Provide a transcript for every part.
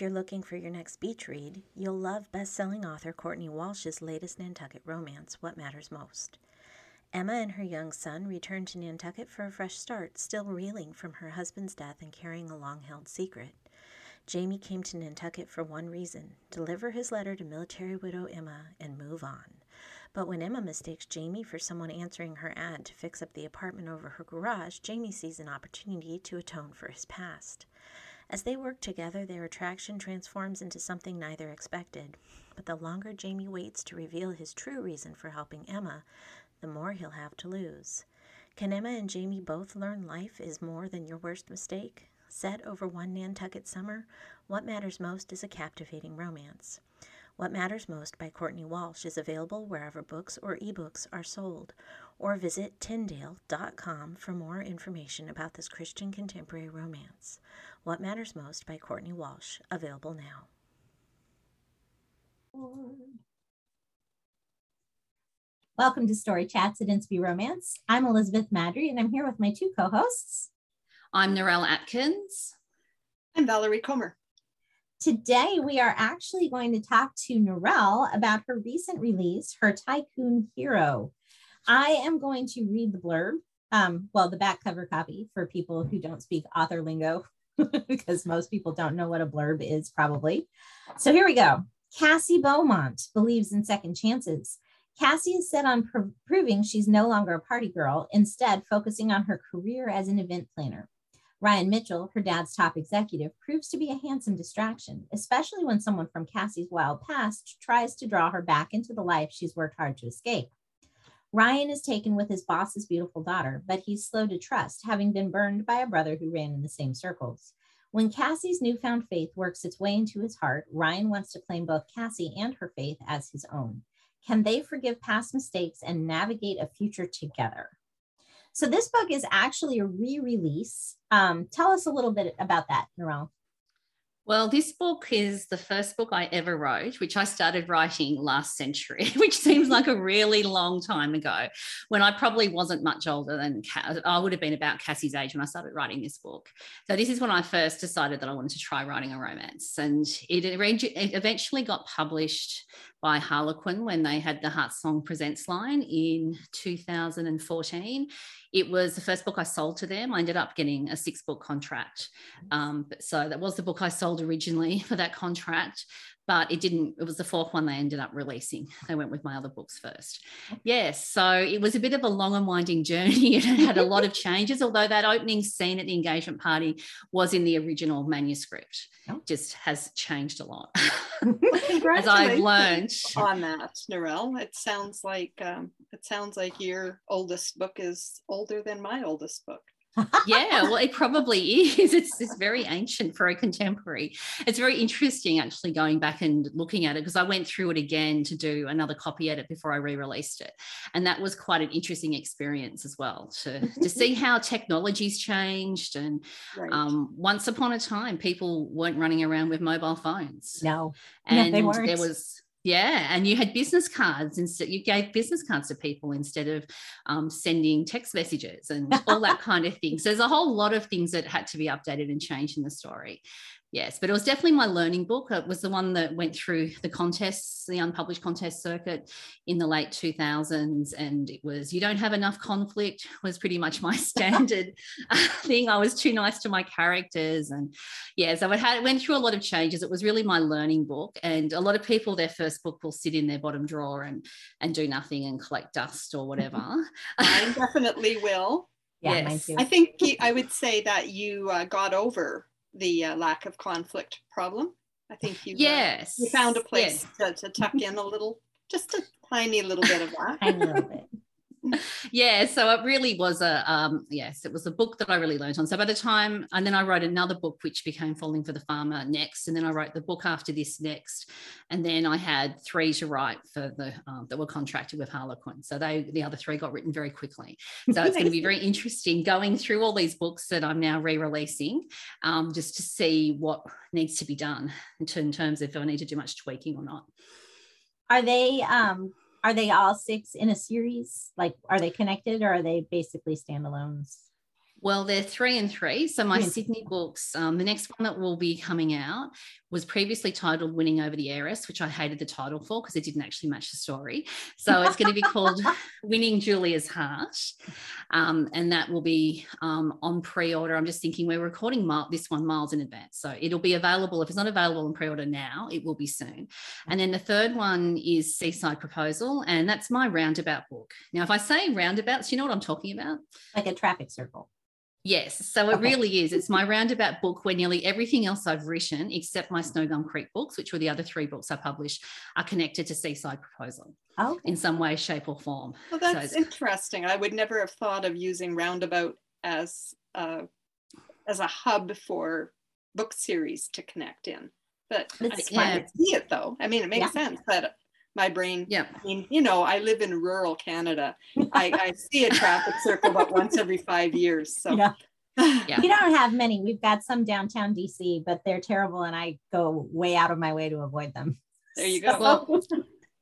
If you're looking for your next beach read, you'll love best-selling author Courtney Walsh's latest Nantucket romance, What Matters Most. Emma and her young son return to Nantucket for a fresh start, still reeling from her husband's death and carrying a long-held secret. Jamie came to Nantucket for one reason deliver his letter to military widow Emma and move on. But when Emma mistakes Jamie for someone answering her ad to fix up the apartment over her garage, Jamie sees an opportunity to atone for his past. As they work together, their attraction transforms into something neither expected. But the longer Jamie waits to reveal his true reason for helping Emma, the more he'll have to lose. Can Emma and Jamie both learn life is more than your worst mistake? Set over one Nantucket summer, What Matters Most is a captivating romance. What Matters Most by Courtney Walsh is available wherever books or ebooks are sold, or visit Tyndale.com for more information about this Christian contemporary romance. What Matters Most by Courtney Walsh, available now. Welcome to Story Chats at Inspy Romance. I'm Elizabeth Maddrey, and I'm here with my two co-hosts. I'm Narelle Atkins. I'm Valerie Comer. Today, we are actually going to talk to Narelle about her recent release, her Tycoon Hero. I am going to read the blurb, um, well, the back cover copy for people who don't speak author lingo, because most people don't know what a blurb is, probably. So here we go. Cassie Beaumont believes in second chances. Cassie is set on pr- proving she's no longer a party girl, instead, focusing on her career as an event planner. Ryan Mitchell, her dad's top executive, proves to be a handsome distraction, especially when someone from Cassie's wild past tries to draw her back into the life she's worked hard to escape. Ryan is taken with his boss's beautiful daughter, but he's slow to trust, having been burned by a brother who ran in the same circles. When Cassie's newfound faith works its way into his heart, Ryan wants to claim both Cassie and her faith as his own. Can they forgive past mistakes and navigate a future together? So this book is actually a re-release. Um, tell us a little bit about that, Narelle. Well, this book is the first book I ever wrote, which I started writing last century, which seems like a really long time ago when I probably wasn't much older than I would have been about Cassie's age when I started writing this book. So, this is when I first decided that I wanted to try writing a romance. And it, it eventually got published by Harlequin when they had the Heartsong Presents line in 2014. It was the first book I sold to them. I ended up getting a six book contract. Um, so that was the book I sold originally for that contract but it didn't it was the fourth one they ended up releasing. They went with my other books first. Yes so it was a bit of a long and winding journey it had a lot of changes although that opening scene at the engagement party was in the original manuscript. Oh. just has changed a lot. As i've learned. on that narelle. It sounds like um, it sounds like your oldest book is older than my oldest book yeah, well, it probably is. It's, it's very ancient for a contemporary. It's very interesting actually going back and looking at it because I went through it again to do another copy edit before I re-released it, and that was quite an interesting experience as well to to see how technology's changed. And right. um, once upon a time, people weren't running around with mobile phones. No, and no, there was yeah, and you had business cards instead. You gave business cards to people instead of um, sending text messages and all that kind of thing. So there's a whole lot of things that had to be updated and changed in the story yes, but it was definitely my learning book. It was the one that went through the contests, the unpublished contest circuit in the late 2000s. And it was, you don't have enough conflict, was pretty much my standard thing. I was too nice to my characters. And yeah, so it, had, it went through a lot of changes. It was really my learning book. And a lot of people, their first book will sit in their bottom drawer and, and do nothing and collect dust or whatever. I definitely will. Yeah, yes. I think I would say that you uh, got over the uh, lack of conflict problem. I think you yes uh, you found a place yes. to, to tuck in a little, just a tiny little bit of that. I love it yeah so it really was a um, yes it was a book that i really learned on. So by the time and then i wrote another book which became falling for the farmer next and then i wrote the book after this next and then i had three to write for the um, that were contracted with harlequin. So they the other three got written very quickly. So it's going to be very interesting going through all these books that i'm now re-releasing um, just to see what needs to be done in, terms of if i need to do much tweaking or not. Are they um are they all six in a series? Like, are they connected or are they basically standalones? Well, they're three and three. So my Sydney books, um, the next one that will be coming out was previously titled Winning Over the Heiress, which I hated the title for because it didn't actually match the story. So it's going to be called Winning Julia's Heart. Um, and that will be um, on pre order. I'm just thinking we're recording this one miles in advance. So it'll be available. If it's not available in pre order now, it will be soon. And then the third one is Seaside Proposal. And that's my roundabout book. Now, if I say roundabouts, you know what I'm talking about? Like a traffic circle. Yes, so it okay. really is. It's my roundabout book where nearly everything else I've written, except my Snowgum Creek books, which were the other three books I published, are connected to Seaside Proposal okay. in some way, shape, or form. Well, that's so interesting. I would never have thought of using roundabout as a, as a hub for book series to connect in. But it's I, yeah. see it though. I mean, it makes yeah. sense that my brain. Yeah. I mean, you know, I live in rural Canada. I, I see a traffic circle about once every five years. So yeah. yeah. We don't have many. We've got some downtown DC, but they're terrible and I go way out of my way to avoid them. There you go. Well,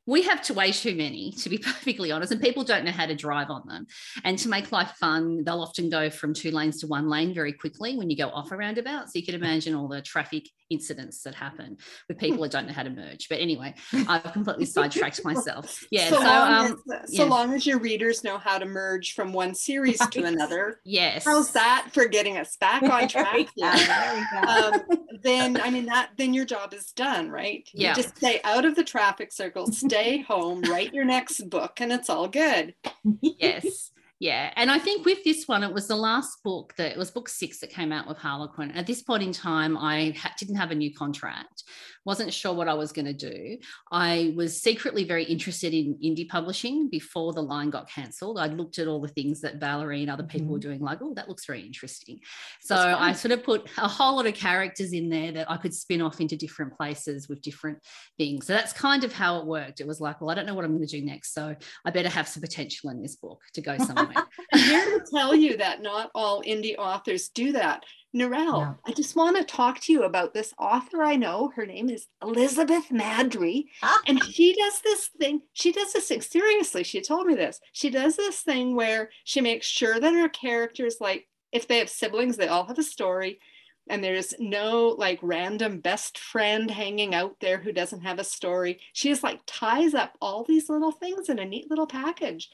we have to way too many, to be perfectly honest, and people don't know how to drive on them. And to make life fun, they'll often go from two lanes to one lane very quickly when you go off a roundabout. So you can imagine all the traffic incidents that happen with people that don't know how to merge. But anyway, I've completely sidetracked myself. Yeah. So, so, long, um, as, so long as your readers know how to merge from one series to another. Yes. How's that for getting us back on track? yeah. Um, then I mean that then your job is done, right? Yeah. You just stay out of the traffic circle, stay home, write your next book, and it's all good. Yes. Yeah. And I think with this one, it was the last book that it was book six that came out with Harlequin. At this point in time, I ha- didn't have a new contract, wasn't sure what I was going to do. I was secretly very interested in indie publishing before the line got cancelled. I looked at all the things that Valerie and other people mm-hmm. were doing, like, oh, that looks very interesting. So I sort of put a whole lot of characters in there that I could spin off into different places with different things. So that's kind of how it worked. It was like, well, I don't know what I'm going to do next. So I better have some potential in this book to go somewhere. I'm here to tell you that not all indie authors do that. Narelle, yeah. I just want to talk to you about this author I know. Her name is Elizabeth Maddrey. Ah. And she does this thing. She does this thing. Seriously, she told me this. She does this thing where she makes sure that her characters, like if they have siblings, they all have a story. And there's no like random best friend hanging out there who doesn't have a story. She just like ties up all these little things in a neat little package.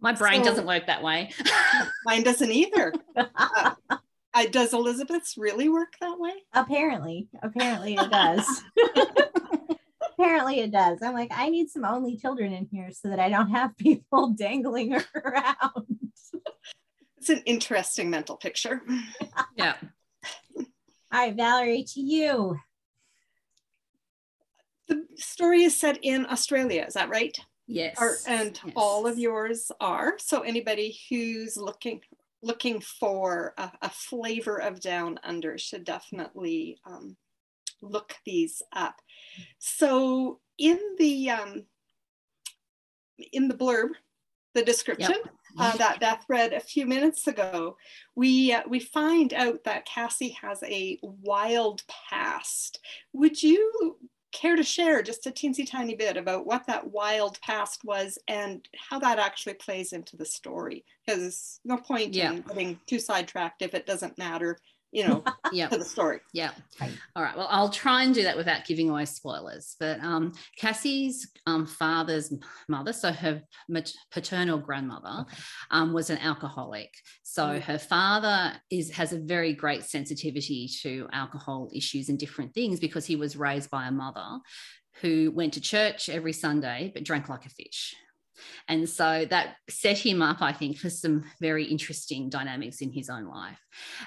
My brain so, doesn't work that way. mine doesn't either. Uh, I, does Elizabeth's really work that way? Apparently, apparently it does. apparently it does. I'm like, I need some only children in here so that I don't have people dangling around. It's an interesting mental picture. yeah. All right, Valerie, to you. The story is set in Australia, is that right? Yes. Are, and yes. all of yours are. So anybody who's looking looking for a, a flavor of down under should definitely um, look these up. So in the um, in the blurb, the description yep. uh, that Beth read a few minutes ago, we uh, we find out that Cassie has a wild past. Would you care to share just a teensy tiny bit about what that wild past was and how that actually plays into the story? Because no point yeah. in getting too sidetracked if it doesn't matter you know, yeah, to the story. Yeah. All right. Well, I'll try and do that without giving away spoilers. But um, Cassie's um, father's mother, so her paternal grandmother, okay. um, was an alcoholic. So mm. her father is has a very great sensitivity to alcohol issues and different things because he was raised by a mother who went to church every Sunday but drank like a fish. And so that set him up, I think, for some very interesting dynamics in his own life.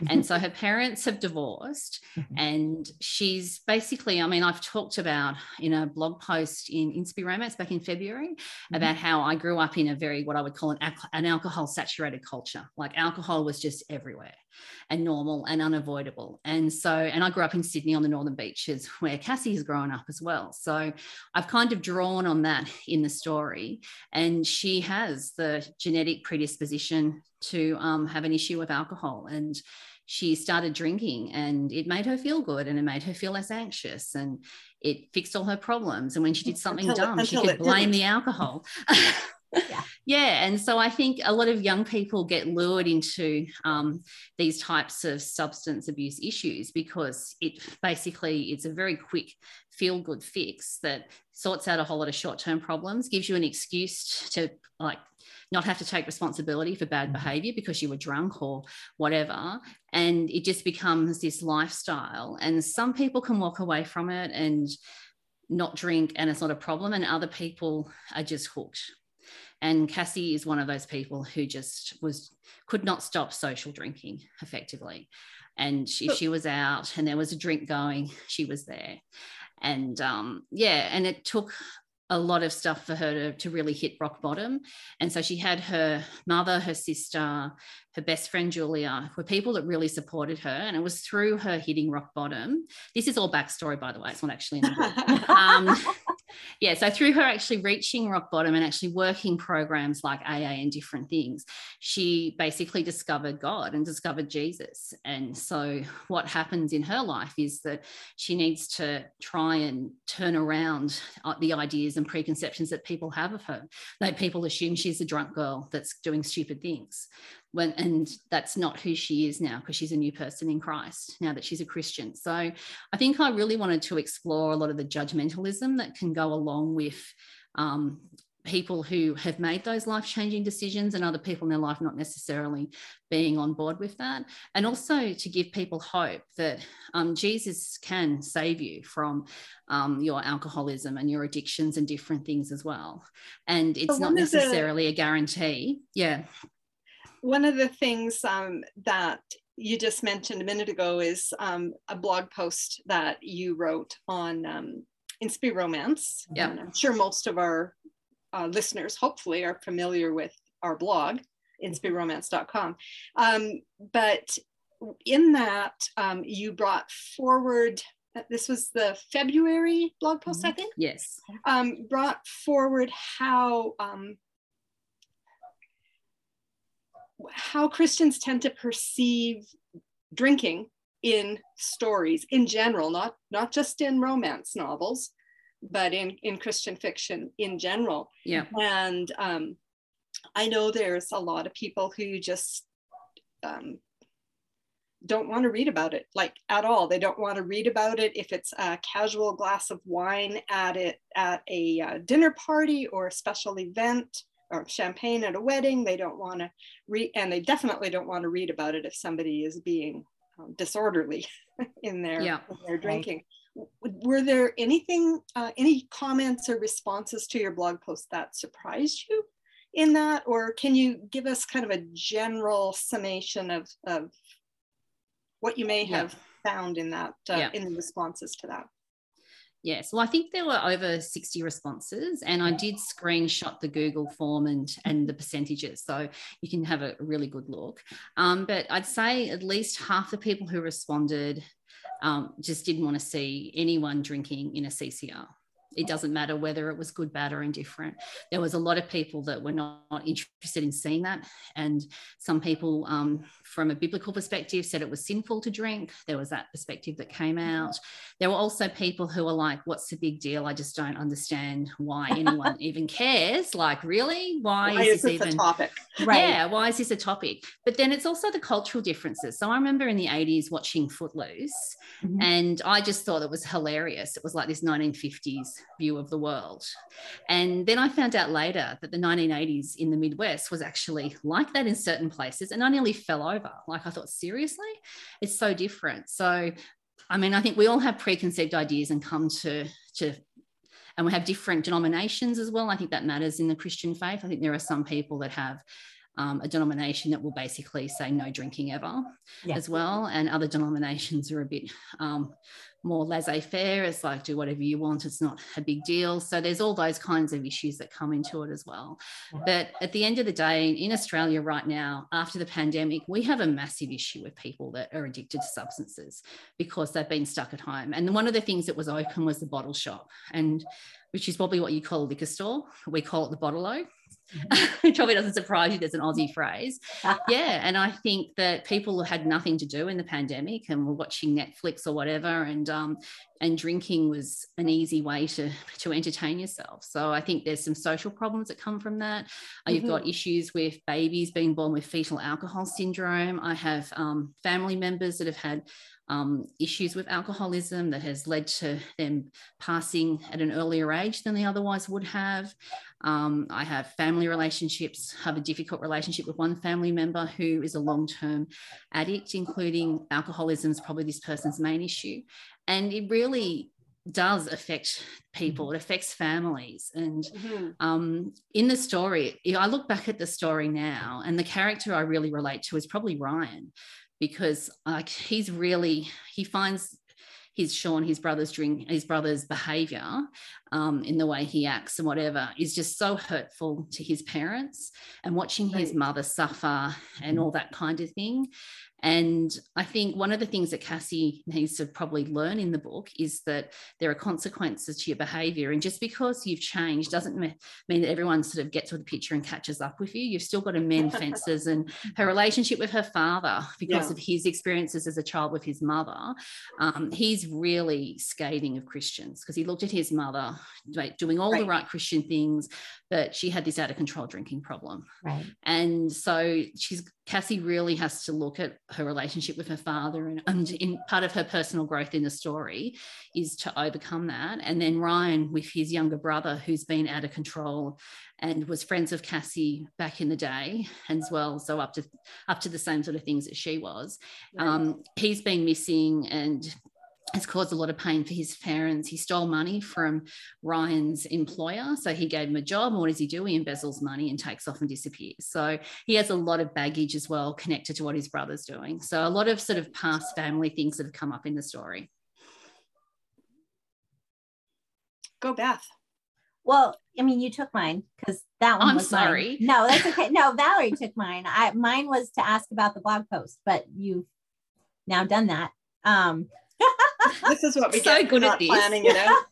And so her parents have divorced, and she's basically, I mean, I've talked about in a blog post in Inspy Romance back in February mm-hmm. about how I grew up in a very, what I would call an, an alcohol saturated culture. Like alcohol was just everywhere and normal and unavoidable. And so, and I grew up in Sydney on the northern beaches where Cassie has grown up as well. So I've kind of drawn on that in the story. And she has the genetic predisposition to um, have an issue with alcohol. And she started drinking and it made her feel good and it made her feel less anxious and it fixed all her problems. And when she did something until, dumb, she could blame didn't. the alcohol. Yeah. Yeah, and so I think a lot of young people get lured into um, these types of substance abuse issues because it basically it's a very quick feel good fix that sorts out a whole lot of short term problems, gives you an excuse to like not have to take responsibility for bad behavior because you were drunk or whatever. And it just becomes this lifestyle. And some people can walk away from it and not drink and it's not a problem. And other people are just hooked. And Cassie is one of those people who just was could not stop social drinking effectively. And if she was out and there was a drink going, she was there. And um, yeah, and it took a lot of stuff for her to, to really hit rock bottom. And so she had her mother, her sister, her best friend Julia were people that really supported her. And it was through her hitting rock bottom. This is all backstory, by the way. It's not actually in the book. um, yeah, so through her actually reaching rock bottom and actually working programs like AA and different things, she basically discovered God and discovered Jesus. And so what happens in her life is that she needs to try and turn around uh, the ideas and preconceptions that people have of her. That people assume she's a drunk girl that's doing stupid things when and that's not who she is now because she's a new person in Christ now that she's a Christian. So I think I really wanted to explore a lot of the judgmentalism that can go along with um, people who have made those life changing decisions and other people in their life not necessarily being on board with that. And also to give people hope that um, Jesus can save you from um, your alcoholism and your addictions and different things as well. And it's not necessarily the, a guarantee. Yeah one of the things um, that you just mentioned a minute ago is um, a blog post that you wrote on um, Inspy Romance. Yeah. And I'm sure most of our uh, listeners, hopefully, are familiar with our blog, inspyromance.com. Um, but in that, um, you brought forward, this was the February blog post, I mm-hmm. think? Yes. Um, brought forward how um, how Christians tend to perceive drinking in stories in general, not, not just in romance novels, but in, in Christian fiction in general. Yeah. And um, I know there's a lot of people who just um, don't want to read about it, like at all. They don't want to read about it if it's a casual glass of wine at it at a uh, dinner party or a special event or champagne at a wedding. They don't want to read, and they definitely don't want to read about it if somebody is being um, disorderly in their, yeah. in their drinking. Right. Were there anything, uh, any comments or responses to your blog post that surprised you in that? Or can you give us kind of a general summation of, of what you may have yeah. found in that, uh, yeah. in the responses to that? Yes, well, I think there were over 60 responses, and I did screenshot the Google form and, and the percentages, so you can have a really good look. Um, but I'd say at least half the people who responded um, just didn't want to see anyone drinking in a CCR it doesn't matter whether it was good, bad, or indifferent. There was a lot of people that were not, interested in seeing that. And some people, um, from a biblical perspective, said it was sinful to drink. There was that perspective that came out. There were also people who were like, What's the big deal? I just don't understand why anyone even cares. Like, really? Why, why is, this, even a topic? Right. Yeah, why is this a topic? But then it's also the cultural differences. So I remember in the 80s watching Footloose, mm-hmm. and I just thought it was hilarious. It was like this 1950s view of the world. And then I found out later that the 1980s in the Midwest was actually like that in certain places. And I nearly fell over. Like I thought, seriously? It's so different. So, I mean, I think we all have preconceived ideas and come to, to and we have different denominations as well. I think that matters in the Christian faith. I think there are some people that have um, a denomination that will basically say no drinking ever yeah. as well. And other denominations are a bit um, more laissez faire. It's like, do whatever you want. It's not a big deal. So there's all those kinds of issues that come into it as well. But at the end of the day, in Australia right now, after the pandemic, we have a massive issue with people that are addicted to substances because they've been stuck at home. And one of the things that was open was the bottle shop. And which is probably what you call a liquor store. We call it the bottle o. it probably doesn't surprise you there's an Aussie phrase. yeah. And I think that people had nothing to do in the pandemic and were watching Netflix or whatever and um, and drinking was an easy way to to entertain yourself so i think there's some social problems that come from that mm-hmm. you've got issues with babies being born with fetal alcohol syndrome i have um, family members that have had um, issues with alcoholism that has led to them passing at an earlier age than they otherwise would have. Um, I have family relationships, have a difficult relationship with one family member who is a long term addict, including alcoholism is probably this person's main issue. And it really does affect people it affects families and mm-hmm. um, in the story i look back at the story now and the character i really relate to is probably ryan because like he's really he finds his Sean, his brother's drink, his brother's behavior um, in the way he acts and whatever is just so hurtful to his parents and watching right. his mother suffer and all that kind of thing. And I think one of the things that Cassie needs to probably learn in the book is that there are consequences to your behavior. And just because you've changed doesn't mean that everyone sort of gets to the picture and catches up with you. You've still got to mend fences. And her relationship with her father, because yeah. of his experiences as a child with his mother, um, he's really scathing of Christians because he looked at his mother doing all right. the right Christian things, but she had this out of control drinking problem. Right. And so she's Cassie really has to look at her relationship with her father and, and in part of her personal growth in the story is to overcome that. And then Ryan with his younger brother who's been out of control and was friends of Cassie back in the day as well. So up to up to the same sort of things that she was. Um, he's been missing and has caused a lot of pain for his parents. He stole money from Ryan's employer. So he gave him a job. And what does he do? He embezzles money and takes off and disappears. So he has a lot of baggage as well connected to what his brother's doing. So a lot of sort of past family things that have come up in the story. Go, Beth. Well, I mean, you took mine because that one I'm was sorry. Mine. No, that's okay. No, Valerie took mine. I mine was to ask about the blog post, but you've now done that. Um, this is what we so get good at planning it out.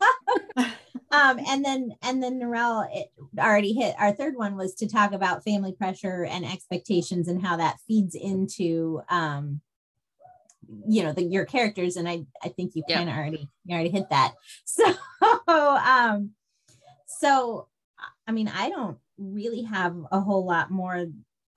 um, and then and then Narelle it already hit our third one was to talk about family pressure and expectations and how that feeds into um, you know the your characters and I I think you kind of already you already hit that. So um so I mean I don't really have a whole lot more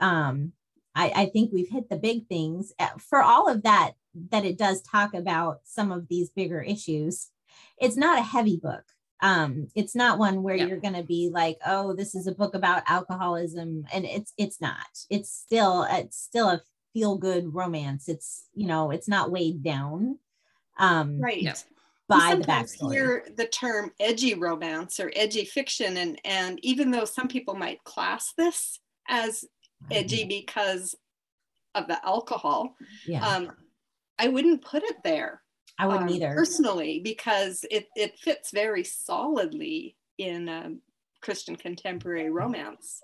um I, I think we've hit the big things uh, for all of that that it does talk about some of these bigger issues. It's not a heavy book. Um, it's not one where yeah. you're going to be like, oh, this is a book about alcoholism, and it's it's not. It's still it's still a feel good romance. It's you know it's not weighed down. Um, right. Yeah. By the backstory. hear the term edgy romance or edgy fiction, and and even though some people might class this as edgy because of the alcohol, yeah. um, I wouldn't put it there. I wouldn't um, either. Personally, because it, it fits very solidly in um, Christian contemporary romance.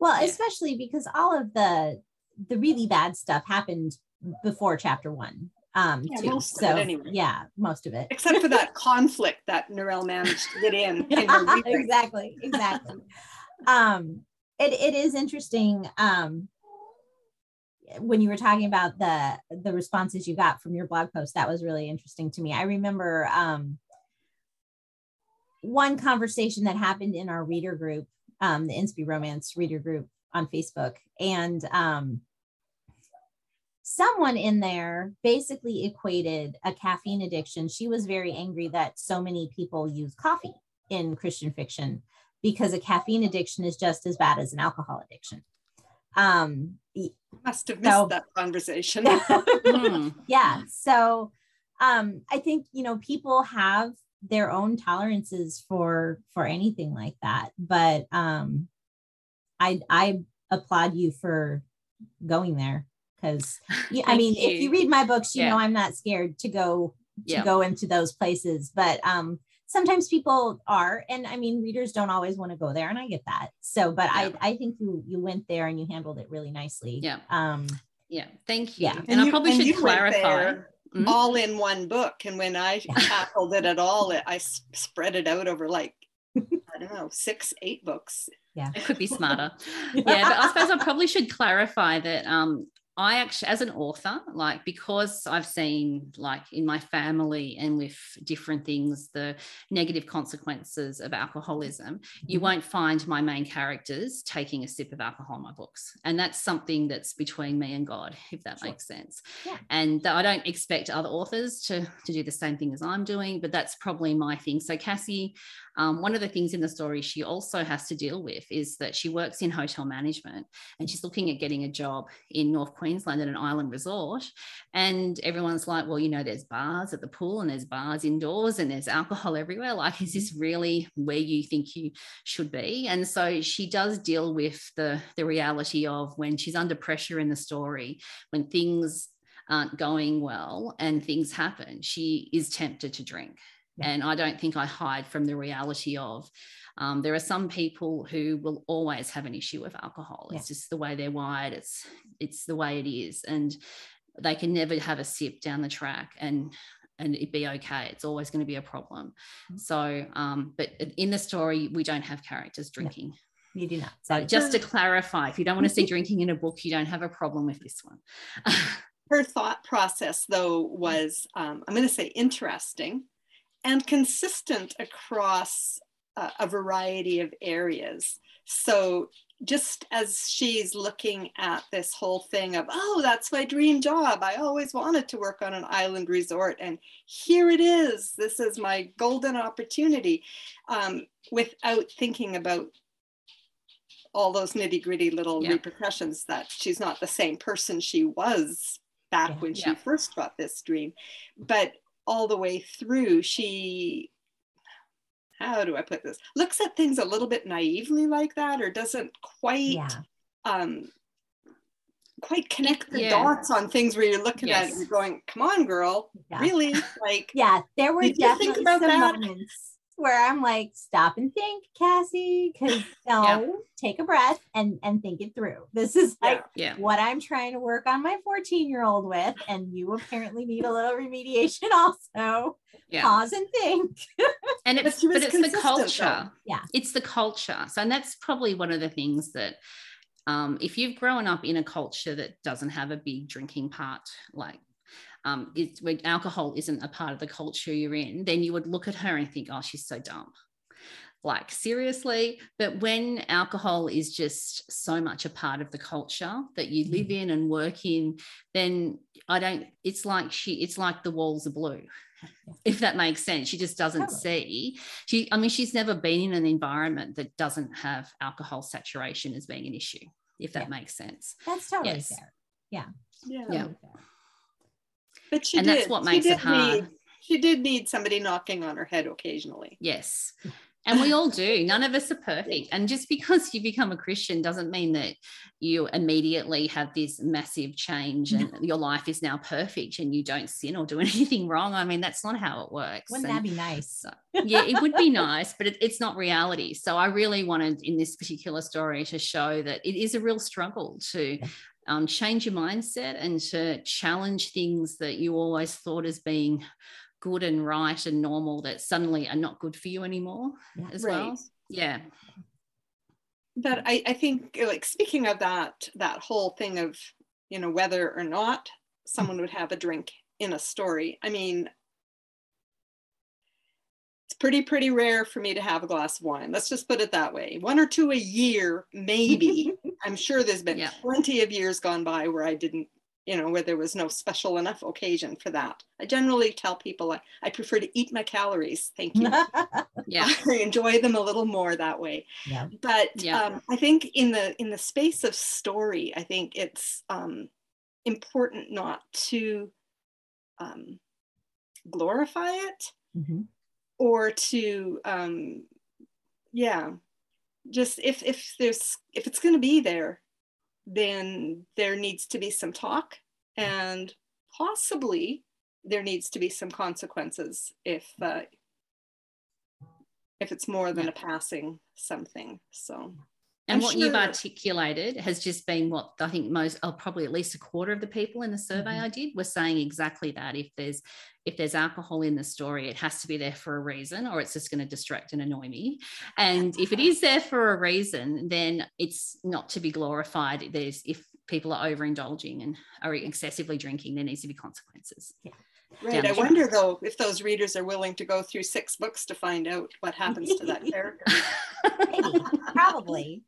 Well, yeah. especially because all of the the really bad stuff happened before chapter one. Um, yeah, too. so anyway. yeah, most of it, except for that conflict that Narelle managed to get in. in exactly, exactly. um, it it is interesting. Um, when you were talking about the the responses you got from your blog post that was really interesting to me. I remember um, one conversation that happened in our reader group um, the inspy romance reader group on facebook. And um, someone in there basically equated a caffeine addiction. She was very angry that so many people use coffee in christian fiction because a caffeine addiction is just as bad as an alcohol addiction. Um must have missed so, that conversation hmm. yeah so um i think you know people have their own tolerances for for anything like that but um i i applaud you for going there because i mean you. if you read my books you yeah. know i'm not scared to go to yeah. go into those places but um sometimes people are and i mean readers don't always want to go there and i get that. So but yeah. i i think you you went there and you handled it really nicely. Yeah. Um yeah thank you. yeah. And, and i probably should clarify. mm-hmm. all in one book and when i tackled it at all it, i spread it out over like i don't know six eight books. Yeah. It could be smarter. Yeah but i suppose i probably should clarify that um I actually, as an author, like because I've seen, like in my family and with different things, the negative consequences of alcoholism, you Mhm. won't find my main characters taking a sip of alcohol in my books. And that's something that's between me and God, if that Sure. makes sense. Yeah. And I don't expect other authors to, to do the same thing as I'm doing, but that's probably my thing. So, Cassie, um, one of the things in the story she also has to deal with is that she works in hotel management and she's looking at getting a job in North Queensland at an island resort. And everyone's like, well, you know, there's bars at the pool and there's bars indoors and there's alcohol everywhere. Like, is this really where you think you should be? And so she does deal with the, the reality of when she's under pressure in the story, when things aren't going well and things happen, she is tempted to drink. And I don't think I hide from the reality of um, there are some people who will always have an issue with alcohol. It's just the way they're wired. It's it's the way it is, and they can never have a sip down the track and and it be okay. It's always going to be a problem. Mhm. So, um, but in the story, we don't have characters drinking. You do not. So, just to clarify, if you don't want to see drinking in a book, you don't have a problem with this one. her thought process though was um, i'm going to say interesting and consistent across uh, a variety of areas so just as she's looking at this whole thing of oh that's my dream job i always wanted to work on an island resort and here it is this is my golden opportunity um, without thinking about all those nitty gritty little Yeah. repercussions that she's not the same person she was back Yeah. when she Yeah. first got this dream. But all the way through, she, how do I put this? Looks at things a little bit naively like that, or doesn't quite, Yeah. um, quite connect the Yeah. dots on things where you're looking at it Yes. and going, come on, girl, Yeah. really? Like, Yeah, there were Did think definitely about some that? moments where I'm like, stop and think, Cassie, because no, Yeah. take a breath and and think it through. This is like yeah. what I'm trying to work on my 14 year old with, and you apparently need a little remediation also. Yeah. Pause and think. and it's she but, it's the culture though. Yeah. it's the culture so and that's probably one of the things that um, if you've grown up in a culture that doesn't have a big drinking part like um, it's when alcohol isn't a part of the culture you're in then you would look at her and think oh she's so dumb like seriously but when alcohol is just so much a part of the culture that you live in and work in then i don't it's like she it's like the walls are blue if that makes sense she just doesn't Totally. see she i mean she's never been in an environment that doesn't have alcohol saturation as being an issue if that Yeah. makes sense That's totally Yes. fair. yeah. Yeah. Totally fair. But she and did. that's what she makes it hard Need, she did need somebody knocking on her head occasionally. Yes. And we all do. None of us are perfect. And just because you become a Christian doesn't mean that you immediately have this massive change and your life is now perfect and you don't sin or do anything wrong. I mean, that's not how it works. Wouldn't And that be nice? so- yeah, it would be nice, but it, it's not reality. So I really wanted in this particular story to show that it is a real struggle to um, change your mindset and to challenge things that you always thought as being good and right and normal that suddenly are not good for you anymore Yeah. as well. Yeah. But I, I think like speaking of that that whole thing of you know whether or not someone would have a drink in a story. I mean it's pretty pretty rare for me to have a glass of wine. Let's just put it that way. One or two a year maybe. I'm sure there's been Yeah. plenty of years gone by where I didn't you know where there was no special enough occasion for that. I generally tell people I, I prefer to eat my calories. Thank you. Yeah. I enjoy them a little more that way yeah. but Yeah. um, I think in the in the space of story, I think it's um, important not to um, glorify it Mhm. Or to um, yeah, just if if there's if it's going to be there, then there needs to be some talk and possibly there needs to be some consequences if uh, if it's more than a passing something. So And I'm what you've articulated has just been what I think most, oh, probably at least a quarter of the people in the survey Mhm. I did were saying exactly that. If there's if there's alcohol in the story, it has to be there for a reason, or it's just going to distract and annoy me. And if it is there for a reason, then it's not to be glorified. There's if people are overindulging and are excessively drinking, there needs to be consequences. Yeah. Right. I wonder though if those readers are willing to go through six books to find out what happens to that character. Maybe, probably.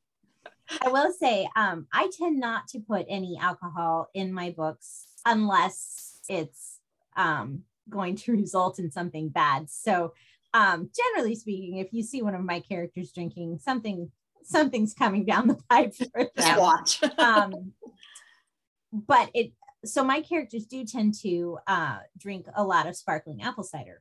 I will say, um, I tend not to put any alcohol in my books unless it's um, going to result in something bad. So, um, generally speaking, if you see one of my characters drinking, something something's coming down the pipe for them. Just watch. um, but it so my characters do tend to uh, drink a lot of sparkling apple cider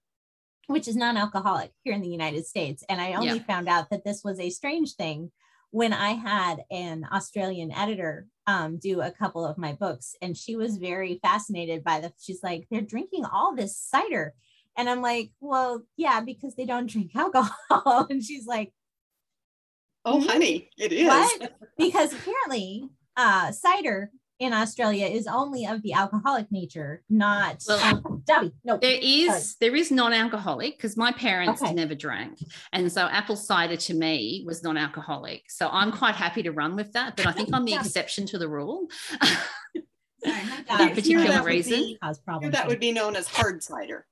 which is non-alcoholic here in the united states and i only Yeah. found out that this was a strange thing when i had an australian editor um, do a couple of my books and she was very fascinated by the she's like they're drinking all this cider and i'm like well yeah because they don't drink alcohol and she's like oh, honey, it is. What? because apparently uh, cider in Australia is only of the alcoholic nature, not Well, um, Debbie. No, There is Sorry. there is non-alcoholic because my parents Okay. never drank, and so apple cider to me was non-alcoholic. So I'm quite happy to run with that. But I think I'm the exception to the rule. Sorry, my that particular that reason. cause problems. that would be known as hard cider.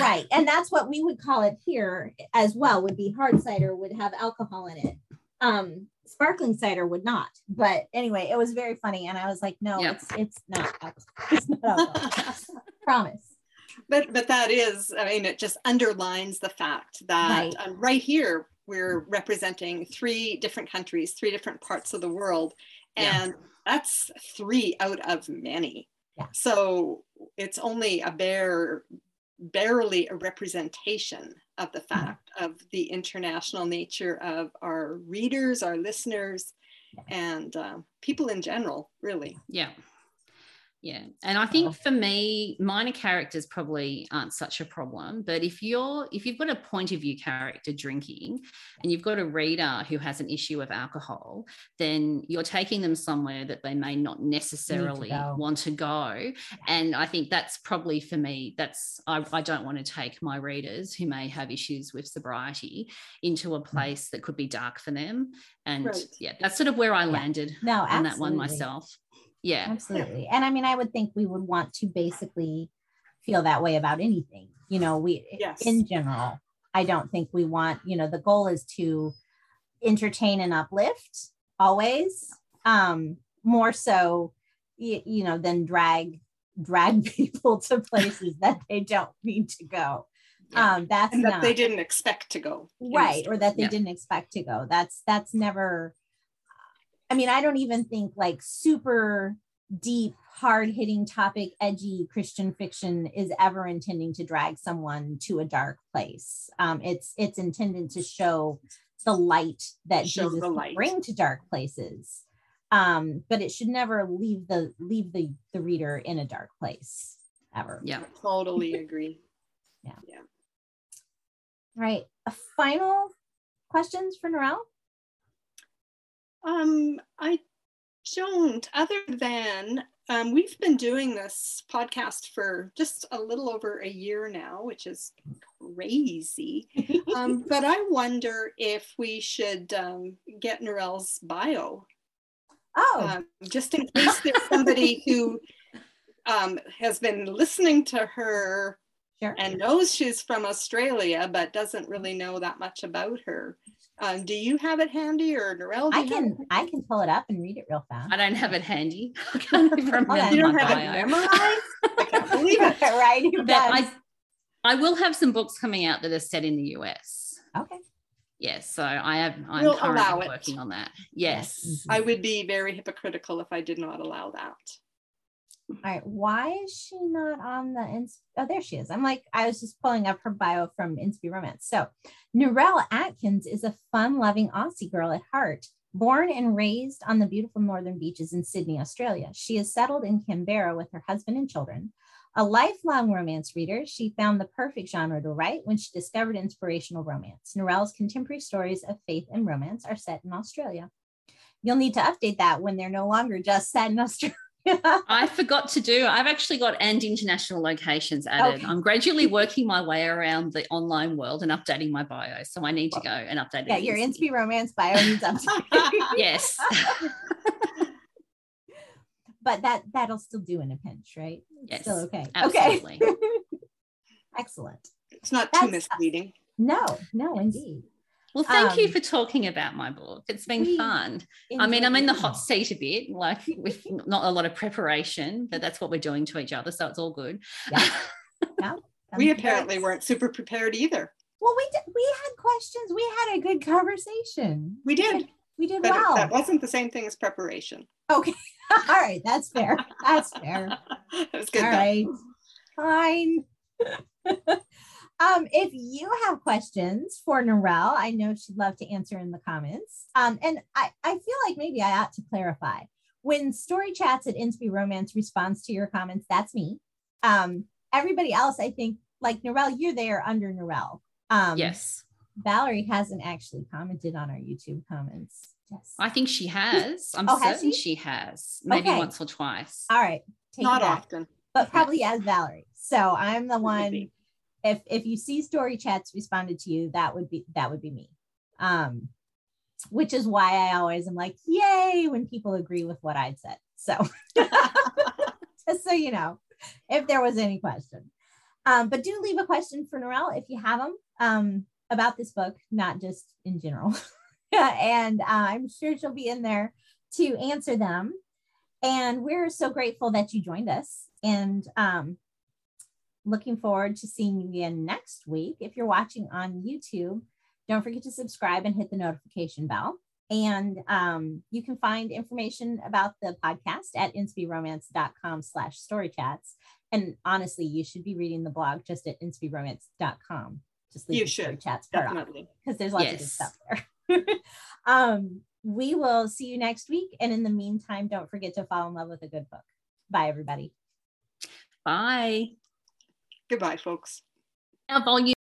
right, and that's what we would call it here as well. Would be hard cider would have alcohol in it. Um, sparkling cider would not. But anyway, it was very funny, and I was like, no, Yeah. it's it's not. It's not. Promise. but but that is i mean it just underlines the fact that Right. um, right here we're representing three different countries three different parts of the world Yeah. and that's three out of many Yeah. so it's only a bare barely a representation of the fact of the international nature of our readers our listeners and uh, people in general really. Yeah. Yeah. And I think for me, minor characters probably aren't such a problem. But if you're if you've got a point of view character drinking and you've got a reader who has an issue of alcohol, then you're taking them somewhere that they may not necessarily go. want to go. And I think that's probably for me, that's I, I don't want to take my readers who may have issues with sobriety into a place that could be dark for them. And Right. yeah, that's sort of where I Yeah. landed No, on that one myself. Yeah. Absolutely. And I mean, I would think we would want to basically feel that way about anything. You know, we Yes. in general, I don't think we want, you know, the goal is to entertain and uplift always. Um, more so, you, you know, than drag drag people to places that they don't need to go. Yeah. Um, that's and that not they didn't expect to go right or that they Yeah. didn't expect to go that's that's never i mean i don't even think like super deep hard hitting topic edgy christian fiction is ever intending to drag someone to a dark place um it's it's intended to show the light that Show jesus the light. bring to dark places um but it should never leave the leave the the reader in a dark place ever Yeah. totally agree Yeah. Yeah. right a final questions for Narelle? Um, I don't, other than um, we've been doing this podcast for just a little over a year now, which is crazy. Um, but I wonder if we should um, get Narelle's bio, oh um, just in case there's somebody who um, has been listening to her sure and knows she's from Australia, but doesn't really know that much about her. Um, do you have it handy or Narelle? do I you can I can pull it up and read it real fast. I don't have it handy. I can't even remember on. You don't my have it memorized? I can't believe it. right? Who But? I, I will have some books coming out that are set in the US. okay. Yes, so I have. I'm We'll currently working on that. Yes. I would be very hypocritical if I did not allow that. All right. Why is she not on the ins- oh there she is. I'm like, I was just pulling up her bio from Inspy Romance. So Narelle Atkins is a fun-loving Aussie girl at heart. Born and raised on the beautiful northern beaches in Sydney, Australia, she is settled in Canberra with her husband and children. A lifelong romance reader, she found the perfect genre to write when she discovered inspirational romance. Narelle's contemporary stories of faith and romance are set in Australia. You'll need to update that when they're no longer just set in Australia. I forgot to do. I've actually got and international locations oh. added. Okay. I'm gradually working my way around the online world and updating my bio. So I need to go and update it. yeah, your instantly. Inspy romance bio needs updating. Yes. but that that'll still do in a pinch, right? Yes, Still okay. absolutely. Okay. Excellent. It's not too That's- uh, misleading. No, no, indeed. Well, thank you Um, for talking about my book. It's been we fun. I mean, I'm in the hot seat a bit, like with not a lot of preparation, but that's what we're doing to each other. So it's all good. Yeah. We apparently good. weren't super prepared either. Well, we did, we had questions. We had a good conversation. We did, We did but well. that wasn't the same thing as preparation. Okay. All right. That's fair. That's fair. it was good. All though. right. Fine. Um, if you have questions for Narelle, I know she'd love to answer in the comments. Um, and I, I feel like maybe I ought to clarify. When Story Chats at Inspy Romance responds to your comments, that's me. Um, everybody else, I think, like Narelle, you're there under Narelle. Um, yes, Valerie hasn't actually commented on our YouTube comments. Yes. I think she has. I'm Oh, has certain she? she? has. Maybe Okay. once or twice. All right. Take Not it back. often. but probably as Valerie. So I'm the one. If if you see story chats responded to you, that would be that would be me. Um, which is why I always am like, yay, when people agree with what I'd said. So just so you know, if there was any question. Um, but do leave a question for Narelle if you have them um, about this book, not just in general. and uh, I'm sure she'll be in there to answer them. And we're so grateful that you joined us and um, looking forward to seeing you again next week. If you're watching on YouTube, don't forget to subscribe and hit the notification bell. And um, you can find information about the podcast at inspyromance.com slash storychats. And honestly, you should be reading the blog just at inspyromance.com. Just leave You the story should, chats part Definitely. because there's lots of good stuff there. um, we will see you next week. And in the meantime, don't forget to fall in love with a good book. Bye, everybody. Bye. Goodbye, folks. Our volume.